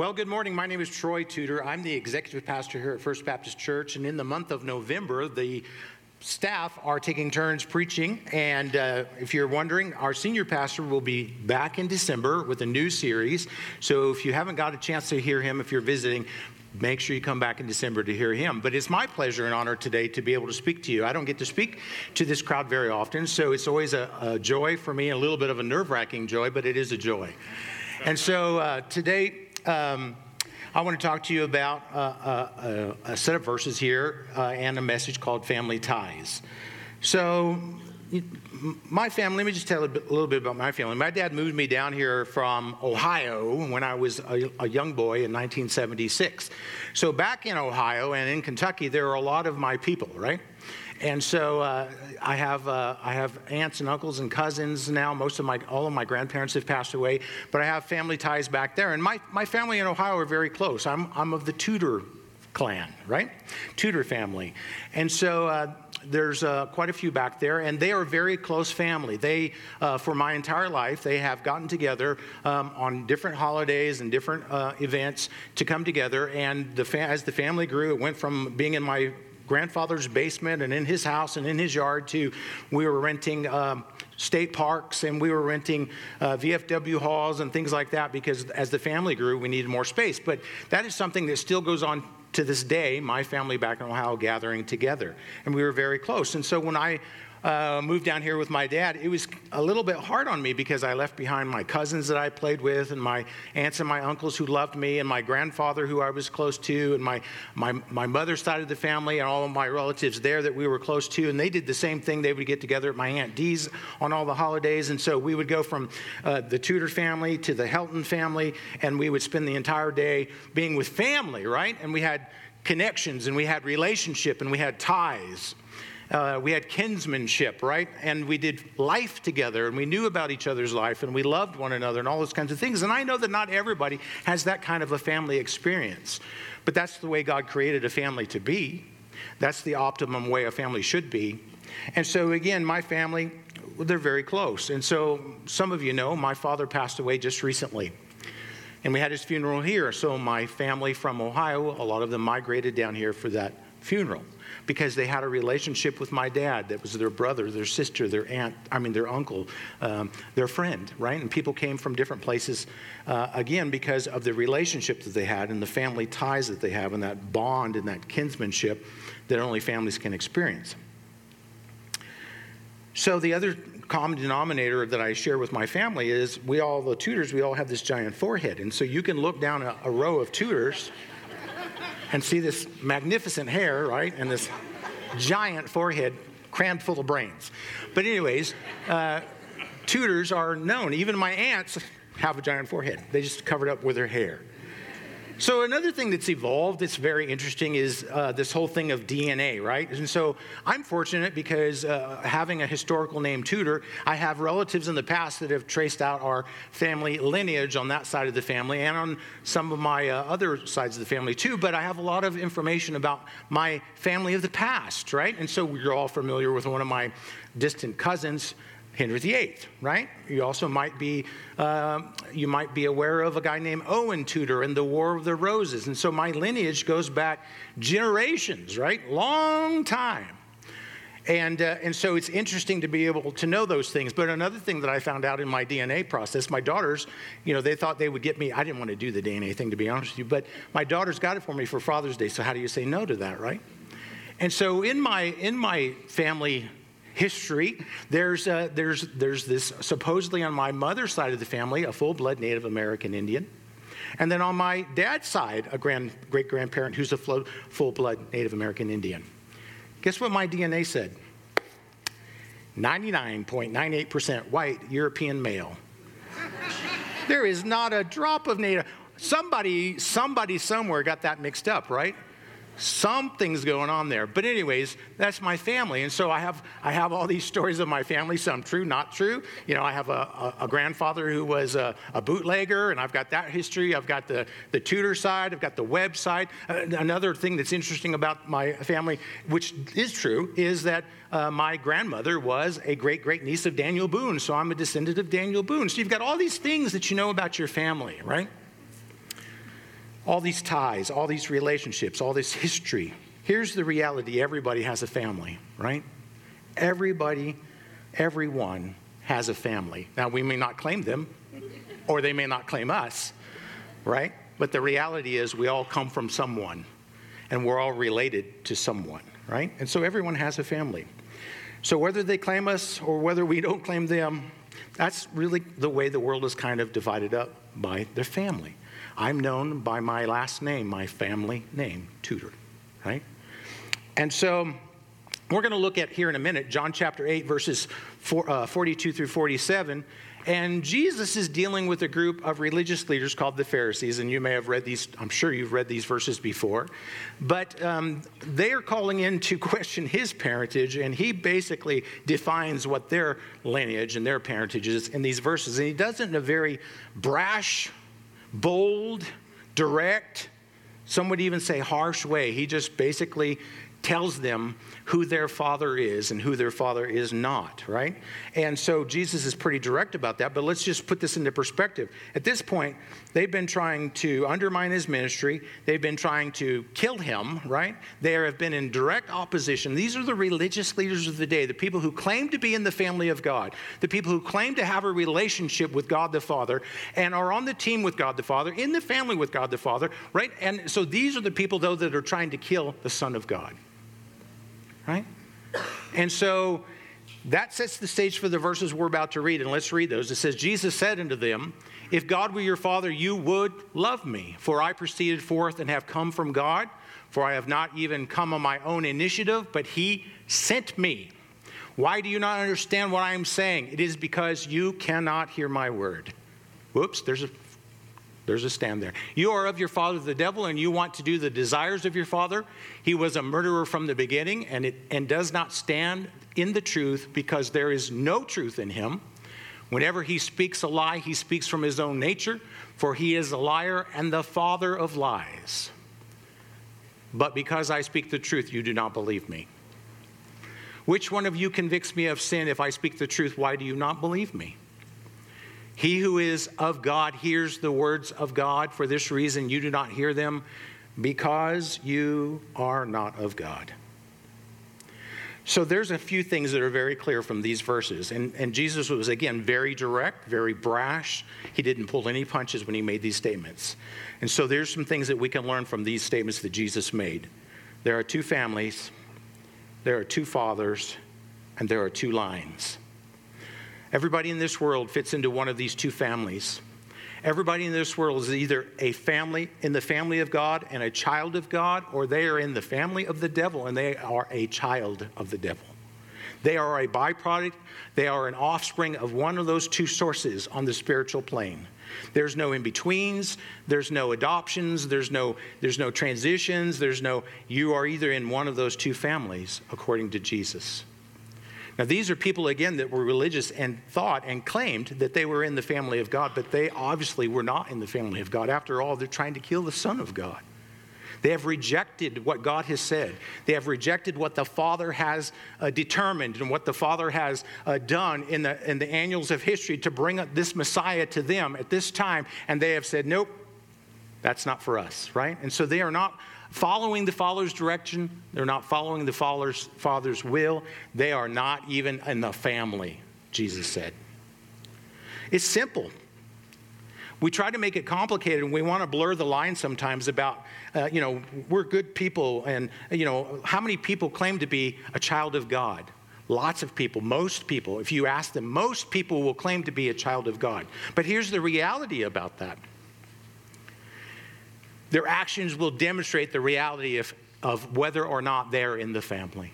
Well, good morning. My name is Troy Tudor. I'm the executive pastor here at First Baptist Church, and in the month of November, the staff are taking turns preaching. And uh, if you're wondering, our senior pastor will be back in December with a new series. So if you haven't got a chance to hear him, if you're visiting, make sure you come back in December to hear him. But it's my pleasure and honor today to be able to speak to you. I don't get to speak to this crowd very often, so it's always a, a joy for me, a little bit of a nerve wracking joy, but it is a joy. And so uh, today, um, I want to talk to you about uh, uh, a set of verses here uh, and a message called Family Ties. So, my family, let me just tell a, bit, a, little bit about my family. My dad moved me down here from Ohio when I was a, a, young boy in 1976. So, back in Ohio and in Kentucky, there are a lot of my people, right? And so uh, I have uh, I have aunts and uncles and cousins now. Most of my all of my grandparents have passed away, but I have family ties back there. And my, my family in Ohio are very close. I'm I'm of the Tudor clan, right? Tudor family, and so. Uh, there's uh, quite a few back there, and they are a very close family. They, uh, for my entire life, they have gotten together um, on different holidays and different uh, events to come together. And the fa- as the family grew, it went from being in my grandfather's basement and in his house and in his yard to we were renting um, state parks and we were renting uh, VFW halls and things like that because as the family grew, we needed more space. But that is something that still goes on to this day, my family back in Ohio gathering together. And we were very close. And so when I uh, moved down here with my dad, it was a little bit hard on me because I left behind my cousins that I played with, and my aunts and my uncles who loved me, and my grandfather who I was close to, and my, my, my mother's side of the family, and all of my relatives there that we were close to. And they did the same thing. They would get together at my Aunt Dee's on all the holidays. And so we would go from uh, the Tudor family to the Helton family, and we would spend the entire day being with family, right? And we had connections, and we had relationship, and we had ties. Uh, we had kinsmanship, right? And we did life together and we knew about each other's life and we loved one another and all those kinds of things. And I know that not everybody has that kind of a family experience, but that's the way God created a family to be. That's the optimum way a family should be. And so, again, my family, they're very close. And so, some of you know, my father passed away just recently. And we had his funeral here. So, my family from Ohio, a lot of them migrated down here for that funeral because they had a relationship with my dad that was their brother, their sister, their aunt, I mean, their uncle, um, their friend, right? And people came from different places, uh, again, because of the relationship that they had and the family ties that they have and that bond and that kinsmanship that only families can experience. So, the other common denominator that I share with my family is we all, the Tudors, we all have this giant forehead. And so you can look down a, a row of Tudors and see this magnificent hair, right? And this giant forehead crammed full of brains. But, anyways, uh, Tudors are known. Even my aunts have a giant forehead, they just covered up with their hair. So, another thing that's evolved that's very interesting is uh, this whole thing of DNA, right? And so, I'm fortunate because uh, having a historical name Tudor, I have relatives in the past that have traced out our family lineage on that side of the family and on some of my uh, other sides of the family too. But I have a lot of information about my family of the past, right? And so, you're all familiar with one of my distant cousins Henry VIII, right? You also might be, uh, you might be aware of a guy named Owen Tudor and the War of the Roses. And so my lineage goes back generations, right? Long time. And, uh, and so it's interesting to be able to know those things. But another thing that I found out in my DNA process, my daughters, you know, they thought they would get me. I didn't want to do the DNA thing, to be honest with you, but my daughters got it for me for Father's Day. So how do you say no to that, right? And so in my, in my family history, there's, uh, there's, there's this supposedly on my mother's side of the family, a full blood Native American Indian. And then on my dad's side, a grand, great grandparent who's a full blood Native American Indian. Guess what my DNA said? 99.98% white European male. there is not a drop of Native. Somebody, somebody somewhere got that mixed up, right? Something's going on there. But anyways, that's my family, and so I have I have all these stories of my family. Some true, not true. You know, I have a, a, a grandfather who was a, a, bootlegger, and I've got that history. I've got the the Tudor side. I've got the Webb side. Uh, another thing that's interesting about my family, which is true, is that uh, my grandmother was a great great niece of Daniel Boone. So I'm a descendant of Daniel Boone. So you've got all these things that you know about your family, right? All these ties, all these relationships, all this history. Here's the reality everybody has a family, right? Everybody, everyone has a family. Now, we may not claim them, or they may not claim us, right? But the reality is, we all come from someone, and we're all related to someone, right? And so everyone has a family. So whether they claim us or whether we don't claim them, that's really the way the world is kind of divided up by their family. I'm known by my last name, my family name, Tudor, right? And so we're going to look at here in a minute John chapter 8, verses uh, 42 through 47. And Jesus is dealing with a group of religious leaders called the Pharisees. And you may have read these, I'm sure you've read these verses before. But um, they are calling in to question his parentage. And he basically defines what their lineage and their parentage is in these verses. And he does it in a very brash, bold, direct, some would even say harsh way. He just basically tells them who their father is and who their father is not, right? And so Jesus is pretty direct about that, but let's just put this into perspective. At this point, they've been trying to undermine his ministry, they've been trying to kill him, right? They have been in direct opposition. These are the religious leaders of the day, the people who claim to be in the family of God, the people who claim to have a relationship with God the Father and are on the team with God the Father, in the family with God the Father, right? And so these are the people, though, that are trying to kill the Son of God right? And so that sets the stage for the verses we're about to read. And let's read those. It says, Jesus said unto them, If God were your father, you would love me, for I proceeded forth and have come from God. For I have not even come on my own initiative, but he sent me. Why do you not understand what I am saying? It is because you cannot hear my word. Whoops, there's a there's a stand there. You are of your father the devil, and you want to do the desires of your father. He was a murderer from the beginning, and, it, and does not stand in the truth because there is no truth in him. Whenever he speaks a lie, he speaks from his own nature, for he is a liar and the father of lies. But because I speak the truth, you do not believe me. Which one of you convicts me of sin if I speak the truth? Why do you not believe me? He who is of God hears the words of God. For this reason, you do not hear them because you are not of God. So there's a few things that are very clear from these verses. And, and Jesus was, again, very direct, very brash. He didn't pull any punches when he made these statements. And so there's some things that we can learn from these statements that Jesus made. There are two families, there are two fathers, and there are two lines. Everybody in this world fits into one of these two families. Everybody in this world is either a family in the family of God and a child of God, or they are in the family of the devil and they are a child of the devil. They are a byproduct, they are an offspring of one of those two sources on the spiritual plane. There's no in betweens, there's no adoptions, there's no, there's no transitions, there's no, you are either in one of those two families according to Jesus. Now, these are people, again, that were religious and thought and claimed that they were in the family of God, but they obviously were not in the family of God. After all, they're trying to kill the Son of God. They have rejected what God has said. They have rejected what the Father has uh, determined and what the Father has uh, done in the, in the annals of history to bring this Messiah to them at this time. And they have said, nope, that's not for us, right? And so they are not following the Father's direction. They're not following the Father's, Father's will. They are not even in the family, Jesus said. It's simple. We try to make it complicated and we want to blur the line sometimes about, uh, you know, we're good people and, you know, how many people claim to be a child of God? Lots of people, most people, if you ask them, most people will claim to be a child of God. But here's the reality about that their actions will demonstrate the reality of, of whether or not they're in the family.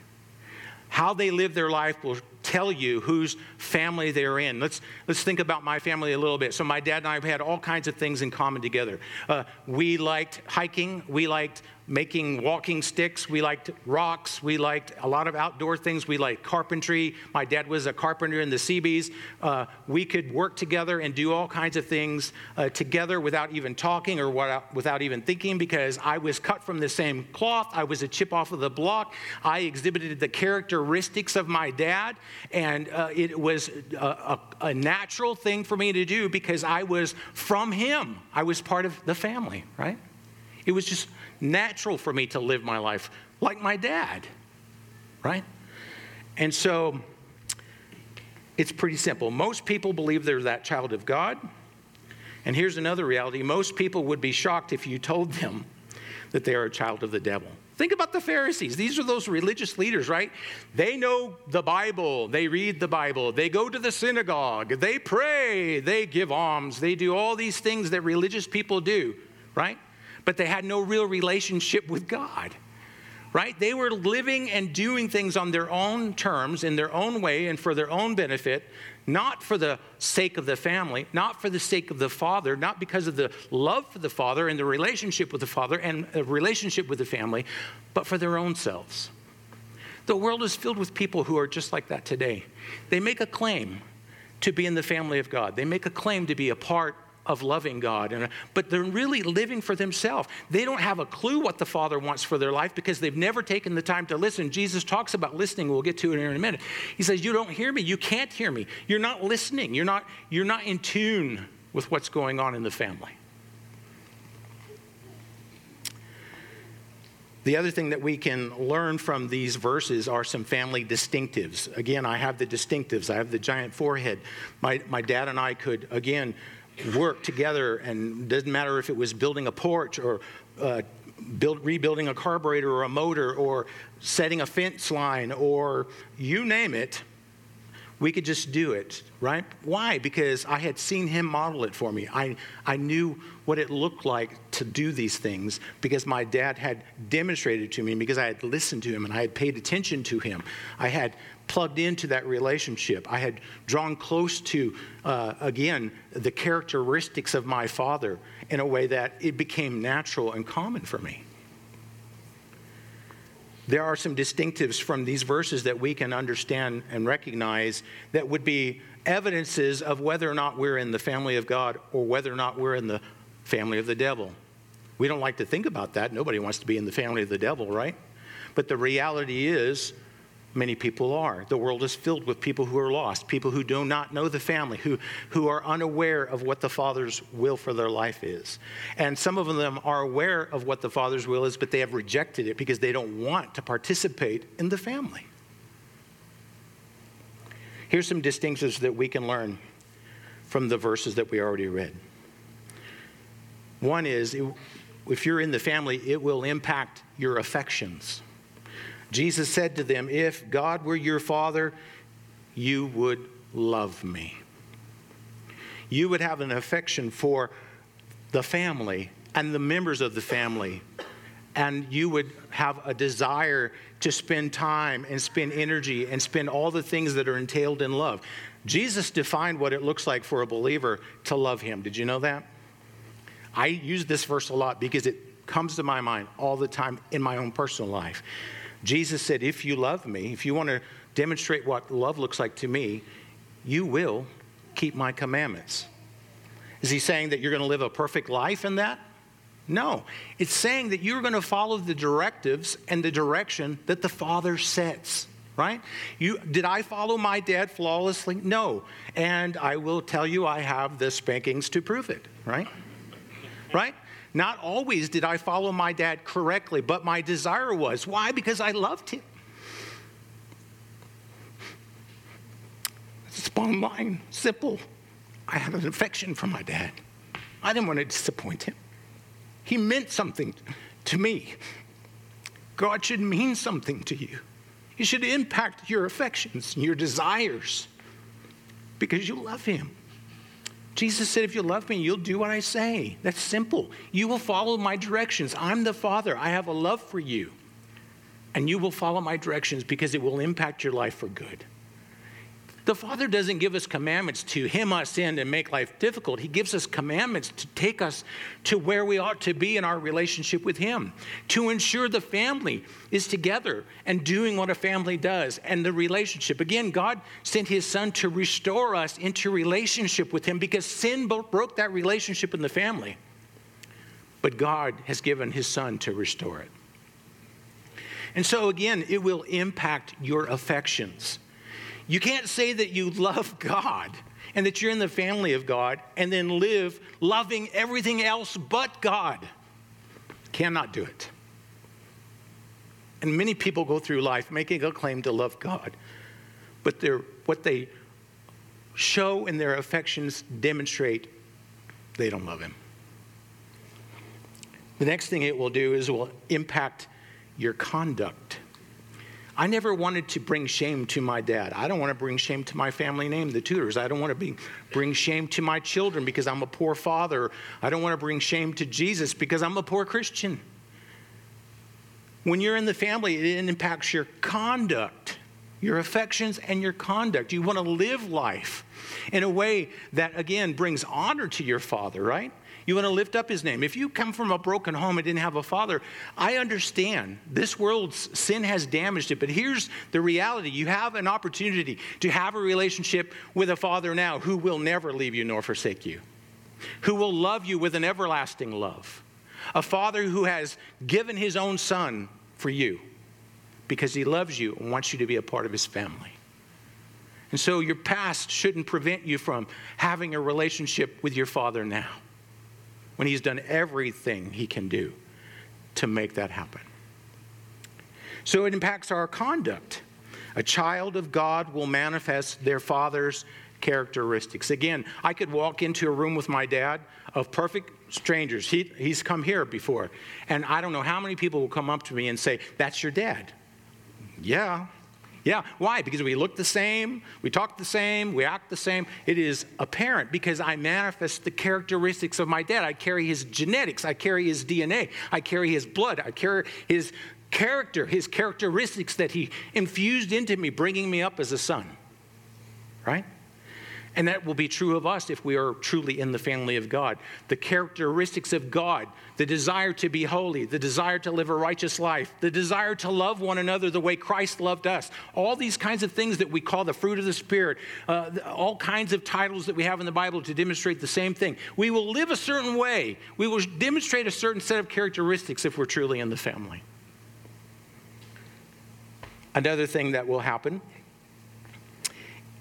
How they live their life will tell you whose family they're in. Let's, let's think about my family a little bit. So, my dad and I have had all kinds of things in common together. Uh, we liked hiking, we liked making walking sticks. We liked rocks. We liked a lot of outdoor things. We liked carpentry. My dad was a carpenter in the Seabees. Uh, we could work together and do all kinds of things uh, together without even talking or what, without even thinking because I was cut from the same cloth. I was a chip off of the block. I exhibited the characteristics of my dad, and uh, it was a, a, a natural thing for me to do because I was from him. I was part of the family, right? It was just natural for me to live my life like my dad, right? And so it's pretty simple. Most people believe they're that child of God. And here's another reality most people would be shocked if you told them that they are a child of the devil. Think about the Pharisees. These are those religious leaders, right? They know the Bible. They read the Bible. They go to the synagogue. They pray. They give alms. They do all these things that religious people do, right? But they had no real relationship with God right? They were living and doing things on their own terms, in their own way, and for their own benefit, not for the sake of the family, not for the sake of the father, not because of the love for the father and the relationship with the father and a relationship with the family, but for their own selves. The world is filled with people who are just like that today. They make a claim to be in the family of God, they make a claim to be a part of loving God. And, but they're really living for themselves. They don't have a clue what the Father wants for their life because they've never taken the time to listen. Jesus talks about listening. We'll get to it in a minute. He says, You don't hear me. You can't hear me. You're not listening. You're not, you're not in tune with what's going on in the family. The other thing that we can learn from these verses are some family distinctives. Again, I have the distinctives. I have the giant forehead. My, my dad and I could, again, work together, and doesn't matter if it was building a porch or uh, build, rebuilding a carburetor or a motor or setting a fence line or you name it, we could just do it, right? Why? Because I had seen him model it for me. I, I knew what it looked like to do these things because my dad had demonstrated to me, because I had listened to him and I had paid attention to him. I had plugged into that relationship. I had drawn close to, uh, again, the characteristics of my father in a way that it became natural and common for me. There are some distinctives from these verses that we can understand and recognize that would be evidences of whether or not we're in the family of God or whether or not we're in the family of the devil. We don't like to think about that. Nobody wants to be in the family of the devil, right? But the reality is, many people are. The world is filled with people who are lost, people who do not know the family, who, who are unaware of what the Father's will for their life is. And some of them are aware of what the Father's will is, but they have rejected it because they don't want to participate in the family. Here's some distinctions that we can learn from the verses that we already read. One is if you're in the family, it will impact your affections. Jesus said to them, If God were your father, you would love me. You would have an affection for the family and the members of the family. And you would have a desire to spend time and spend energy and spend all the things that are entailed in love. Jesus defined what it looks like for a believer to love him. Did you know that? I use this verse a lot because it comes to my mind all the time in my own personal life. Jesus said, If you love me, if you want to demonstrate what love looks like to me, you will keep my commandments. Is he saying that you're going to live a perfect life in that? No. It's saying that you're going to follow the directives and the direction that the Father sets, right? You, did I follow my dad flawlessly? No. And I will tell you, I have the spankings to prove it, right? Right? Not always did I follow my dad correctly, but my desire was. Why? Because I loved him. It's bottom line, simple. I had an affection for my dad. I didn't want to disappoint him. He meant something to me. God should mean something to you. He should impact your affections and your desires because you love him. Jesus said, If you love me, you'll do what I say. That's simple. You will follow my directions. I'm the Father. I have a love for you. And you will follow my directions because it will impact your life for good. The Father doesn't give us commandments to hem us in and make life difficult. He gives us commandments to take us to where we ought to be in our relationship with Him, to ensure the family is together and doing what a family does and the relationship. Again, God sent His Son to restore us into relationship with Him because sin broke that relationship in the family. But God has given His Son to restore it. And so, again, it will impact your affections. You can't say that you love God and that you're in the family of God and then live loving everything else but God. cannot do it. And many people go through life making a claim to love God, but they're, what they show in their affections demonstrate they don't love Him. The next thing it will do is it will impact your conduct. I never wanted to bring shame to my dad. I don't want to bring shame to my family name, the Tudors. I don't want to be, bring shame to my children because I'm a poor father. I don't want to bring shame to Jesus because I'm a poor Christian. When you're in the family, it impacts your conduct, your affections, and your conduct. You want to live life in a way that, again, brings honor to your father, right? You want to lift up his name. If you come from a broken home and didn't have a father, I understand. This world's sin has damaged it, but here's the reality you have an opportunity to have a relationship with a father now who will never leave you nor forsake you, who will love you with an everlasting love. A father who has given his own son for you because he loves you and wants you to be a part of his family. And so your past shouldn't prevent you from having a relationship with your father now when he's done everything he can do to make that happen. So it impacts our conduct. A child of God will manifest their father's characteristics. Again, I could walk into a room with my dad of perfect strangers. He, he's come here before. And I don't know how many people will come up to me and say, That's your dad. Yeah, yeah, why? Because we look the same, we talk the same, we act the same. It is apparent because I manifest the characteristics of my dad. I carry his genetics, I carry his DNA, I carry his blood, I carry his character, his characteristics that he infused into me, bringing me up as a son. Right? And that will be true of us if we are truly in the family of God. The characteristics of God, the desire to be holy, the desire to live a righteous life, the desire to love one another the way Christ loved us, all these kinds of things that we call the fruit of the Spirit, uh, all kinds of titles that we have in the Bible to demonstrate the same thing. We will live a certain way, we will demonstrate a certain set of characteristics if we're truly in the family. Another thing that will happen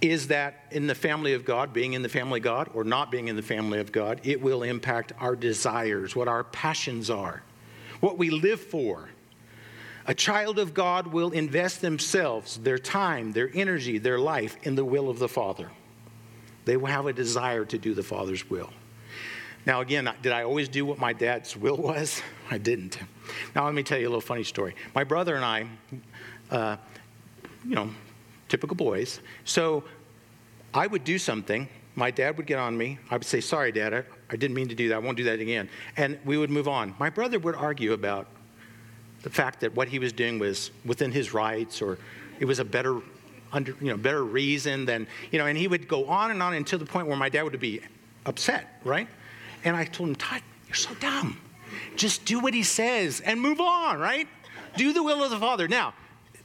is that in the family of God, being in the family of God or not being in the family of God, it will impact our desires, what our passions are, what we live for. A child of God will invest themselves, their time, their energy, their life in the will of the Father. They will have a desire to do the Father's will. Now, again, did I always do what my dad's will was? I didn't. Now, let me tell you a little funny story. My brother and I, uh, you know, typical boys. So I would do something. My dad would get on me. I would say, Sorry, Dad, I, I didn't mean to do that. I won't do that again. And we would move on. My brother would argue about the fact that what he was doing was within his rights or it was a better under, you know, better reason than, you know, and he would go on and on until the point where my dad would be upset, right? And I told him, Todd, you're so dumb. Just do what he says and move on, right? Do the will of the Father. Now,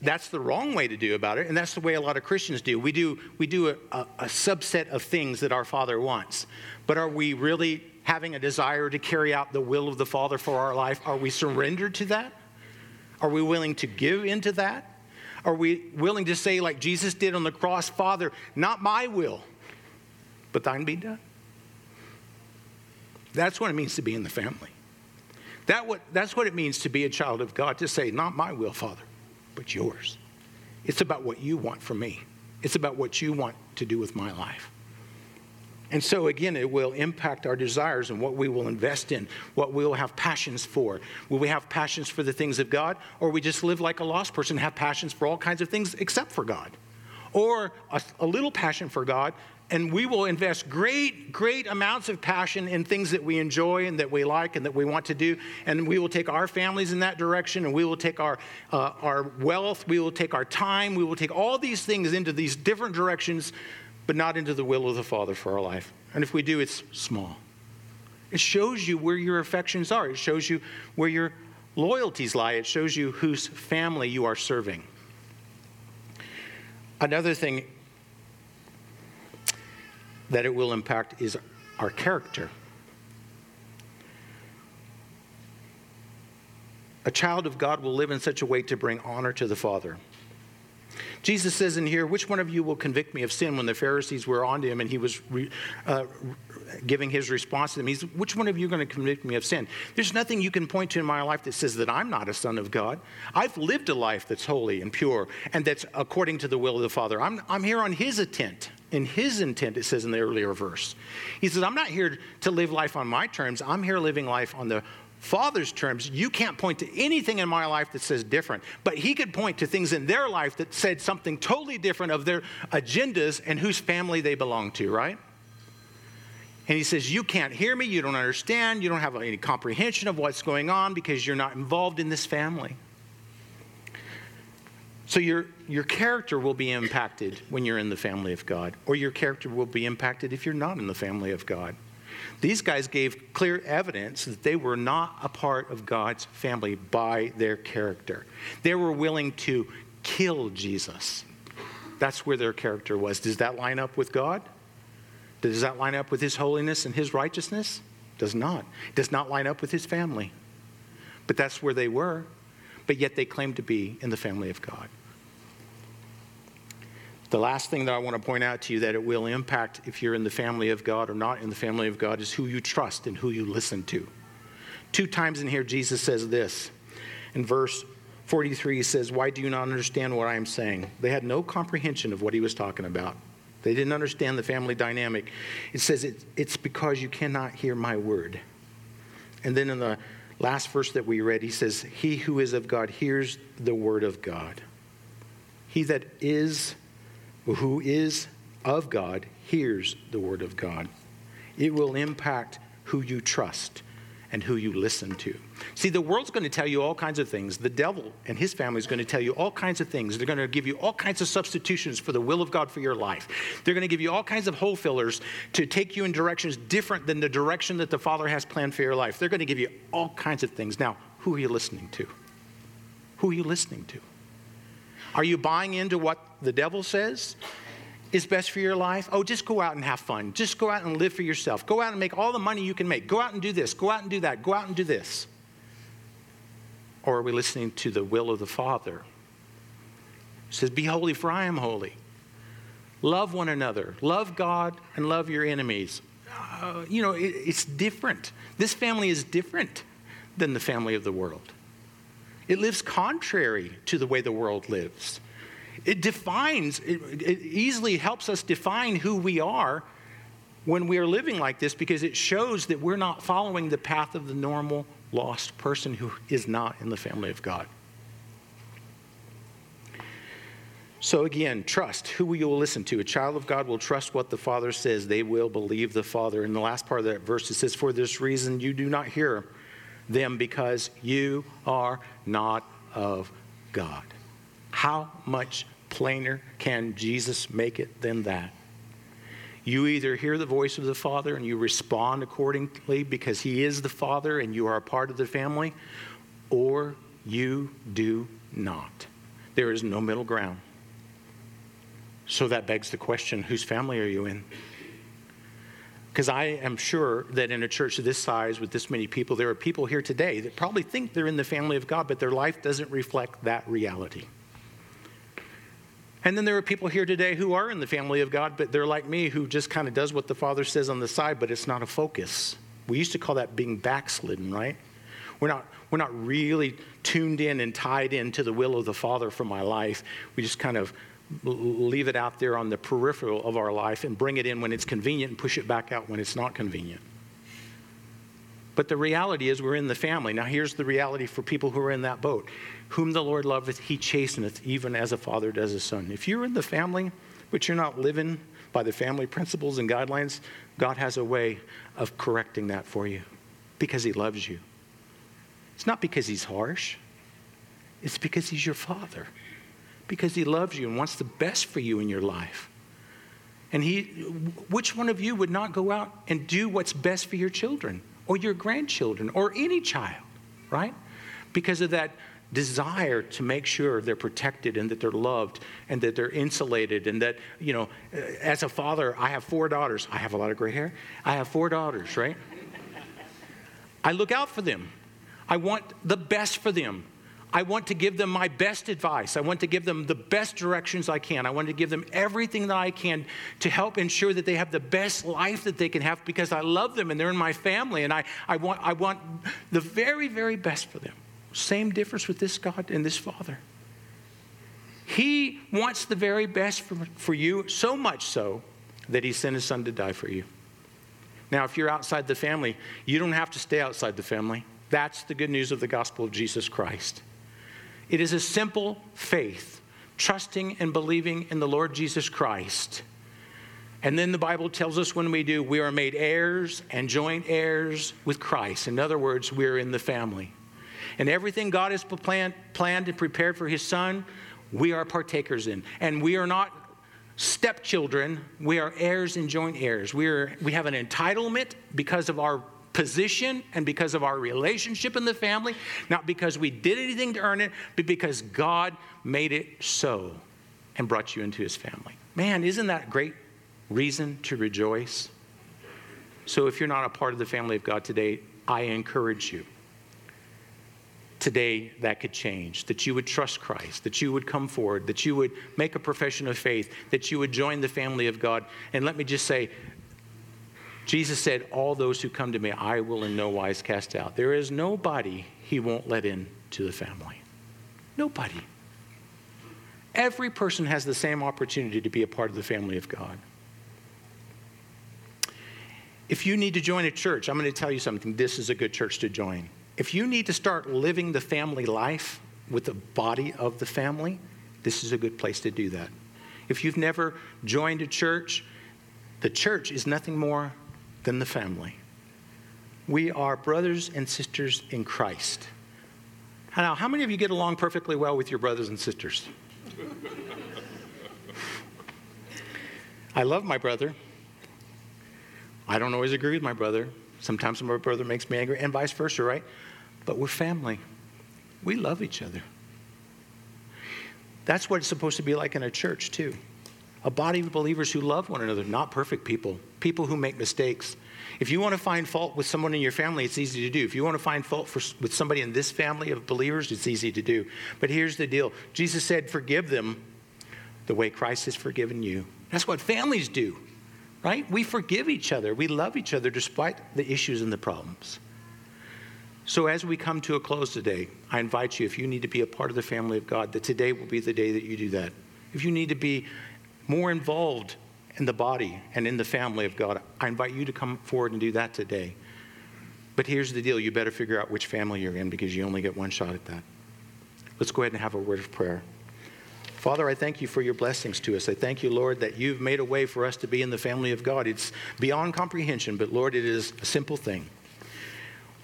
that's the wrong way to do about it, and that's the way a lot of Christians do. We do, we do a, a, a subset of things that our Father wants. But are we really having a desire to carry out the will of the Father for our life? Are we surrendered to that? Are we willing to give into that? Are we willing to say, like Jesus did on the cross, Father, not my will, but thine be done? That's what it means to be in the family. That what, that's what it means to be a child of God, to say, not my will, Father, but yours. It's about what you want from me, it's about what you want to do with my life. And so, again, it will impact our desires and what we will invest in, what we will have passions for. Will we have passions for the things of God, or we just live like a lost person, have passions for all kinds of things except for God? Or a, a little passion for God and we will invest great, great amounts of passion in things that we enjoy and that we like and that we want to do. And we will take our families in that direction, and we will take our, uh, our wealth, we will take our time, we will take all these things into these different directions, but not into the will of the Father for our life. And if we do, it's small. It shows you where your affections are, it shows you where your loyalties lie, it shows you whose family you are serving. Another thing that it will impact is our character. A child of God will live in such a way to bring honor to the Father, Jesus says in here, Which one of you will convict me of sin when the Pharisees were on to him and he was re, uh, giving his response to them? He's, Which one of you going to convict me of sin? There's nothing you can point to in my life that says that I'm not a son of God. I've lived a life that's holy and pure and that's according to the will of the Father. I'm, I'm here on his intent. In his intent, it says in the earlier verse. He says, I'm not here to live life on my terms. I'm here living life on the Father's terms, you can't point to anything in my life that says different. But he could point to things in their life that said something totally different of their agendas and whose family they belong to, right? And he says, You can't hear me, you don't understand, you don't have any comprehension of what's going on because you're not involved in this family. So your, your character will be impacted when you're in the family of God, or your character will be impacted if you're not in the family of God. These guys gave clear evidence that they were not a part of God's family by their character. They were willing to kill Jesus. That's where their character was. Does that line up with God? Does that line up with His holiness and His righteousness? Does not. Does not line up with His family. But that's where they were. But yet they claimed to be in the family of God. The last thing that I want to point out to you that it will impact if you're in the family of God or not in the family of God is who you trust and who you listen to. Two times in here, Jesus says this. In verse 43, he says, Why do you not understand what I am saying? They had no comprehension of what he was talking about. They didn't understand the family dynamic. It says, It's because you cannot hear my word. And then in the last verse that we read, he says, He who is of God hears the word of God. He that is who is of God hears the word of God. It will impact who you trust and who you listen to. See, the world's going to tell you all kinds of things. The devil and his family is going to tell you all kinds of things. They're going to give you all kinds of substitutions for the will of God for your life. They're going to give you all kinds of hole fillers to take you in directions different than the direction that the Father has planned for your life. They're going to give you all kinds of things. Now, who are you listening to? Who are you listening to? Are you buying into what the devil says is best for your life? Oh, just go out and have fun. Just go out and live for yourself. Go out and make all the money you can make. Go out and do this. Go out and do that. Go out and do this. Or are we listening to the will of the Father? It says, Be holy, for I am holy. Love one another. Love God and love your enemies. Uh, you know, it, it's different. This family is different than the family of the world. It lives contrary to the way the world lives. It defines, it, it easily helps us define who we are when we are living like this because it shows that we're not following the path of the normal lost person who is not in the family of God. So again, trust who you will listen to. A child of God will trust what the Father says. They will believe the Father. In the last part of that verse, it says, For this reason you do not hear them because you are not of God. How much plainer can Jesus make it than that? You either hear the voice of the Father and you respond accordingly because He is the Father and you are a part of the family, or you do not. There is no middle ground. So that begs the question whose family are you in? Because I am sure that in a church this size with this many people, there are people here today that probably think they're in the family of God, but their life doesn't reflect that reality. And then there are people here today who are in the family of God, but they're like me who just kind of does what the Father says on the side, but it's not a focus. We used to call that being backslidden, right? We're not, we're not really tuned in and tied into the will of the Father for my life. We just kind of leave it out there on the peripheral of our life and bring it in when it's convenient and push it back out when it's not convenient. But the reality is, we're in the family. Now, here's the reality for people who are in that boat Whom the Lord loveth, he chasteneth, even as a father does a son. If you're in the family, but you're not living by the family principles and guidelines, God has a way of correcting that for you because he loves you. It's not because he's harsh, it's because he's your father because he loves you and wants the best for you in your life. And he, which one of you would not go out and do what's best for your children or your grandchildren or any child, right? Because of that desire to make sure they're protected and that they're loved and that they're insulated and that, you know, uh, as a father, I have four daughters. I have a lot of gray hair. I have four daughters, right? I look out for them. I want the best for them. I want to give them my best advice. I want to give them the best directions I can. I want to give them everything that I can to help ensure that they have the best life that they can have because I love them and they're in my family and I, I, want, I want the very, very best for them. Same difference with this God and this Father. He wants the very best for, for you, so much so that He sent His Son to die for you. Now, if you're outside the family, you don't have to stay outside the family. That's the good news of the gospel of Jesus Christ. It is a simple faith, trusting and believing in the Lord Jesus Christ. And then the Bible tells us when we do, we are made heirs and joint heirs with Christ. In other words, we're in the family. And everything God has planned, planned and prepared for His Son, we are partakers in. And we are not stepchildren, we are heirs and joint heirs. We, are, we have an entitlement because of our position and because of our relationship in the family, not because we did anything to earn it, but because God made it so and brought you into his family. Man, isn't that a great reason to rejoice? So if you're not a part of the family of God today, I encourage you. Today, that could change. That you would trust Christ, that you would come forward, that you would make a profession of faith, that you would join the family of God. And let me just say, Jesus said, All those who come to me, I will in no wise cast out. There is nobody he won't let in to the family. Nobody. Every person has the same opportunity to be a part of the family of God. If you need to join a church, I'm going to tell you something. This is a good church to join. If you need to start living the family life with the body of the family, this is a good place to do that. If you've never joined a church, the church is nothing more than the family. We are brothers and sisters in Christ. Now, how many of you get along perfectly well with your brothers and sisters? I love my brother. I don't always agree with my brother. Sometimes my brother makes me angry, and vice versa, right? But we're family. We love each other. That's what it's supposed to be like in a church, too a body of believers who love one another, not perfect people, people who make mistakes. If you want to find fault with someone in your family, it's easy to do. If you want to find fault for, with somebody in this family of believers, it's easy to do. But here's the deal Jesus said, Forgive them the way Christ has forgiven you. That's what families do, right? We forgive each other, we love each other despite the issues and the problems. So, as we come to a close today, I invite you, if you need to be a part of the family of God, that today will be the day that you do that. If you need to be more involved in the body and in the family of God, I invite you to come forward and do that today. But here's the deal you better figure out which family you're in because you only get one shot at that. Let's go ahead and have a word of prayer. Father, I thank you for your blessings to us. I thank you, Lord, that you've made a way for us to be in the family of God. It's beyond comprehension, but Lord, it is a simple thing.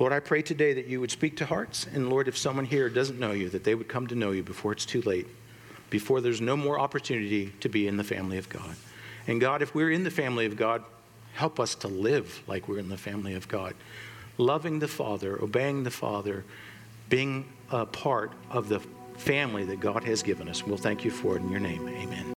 Lord, I pray today that you would speak to hearts, and Lord, if someone here doesn't know you, that they would come to know you before it's too late before there's no more opportunity to be in the family of God. And God, if we're in the family of God, help us to live like we're in the family of God, loving the Father, obeying the Father, being a part of the family that God has given us. We'll thank you for it in your name. Amen.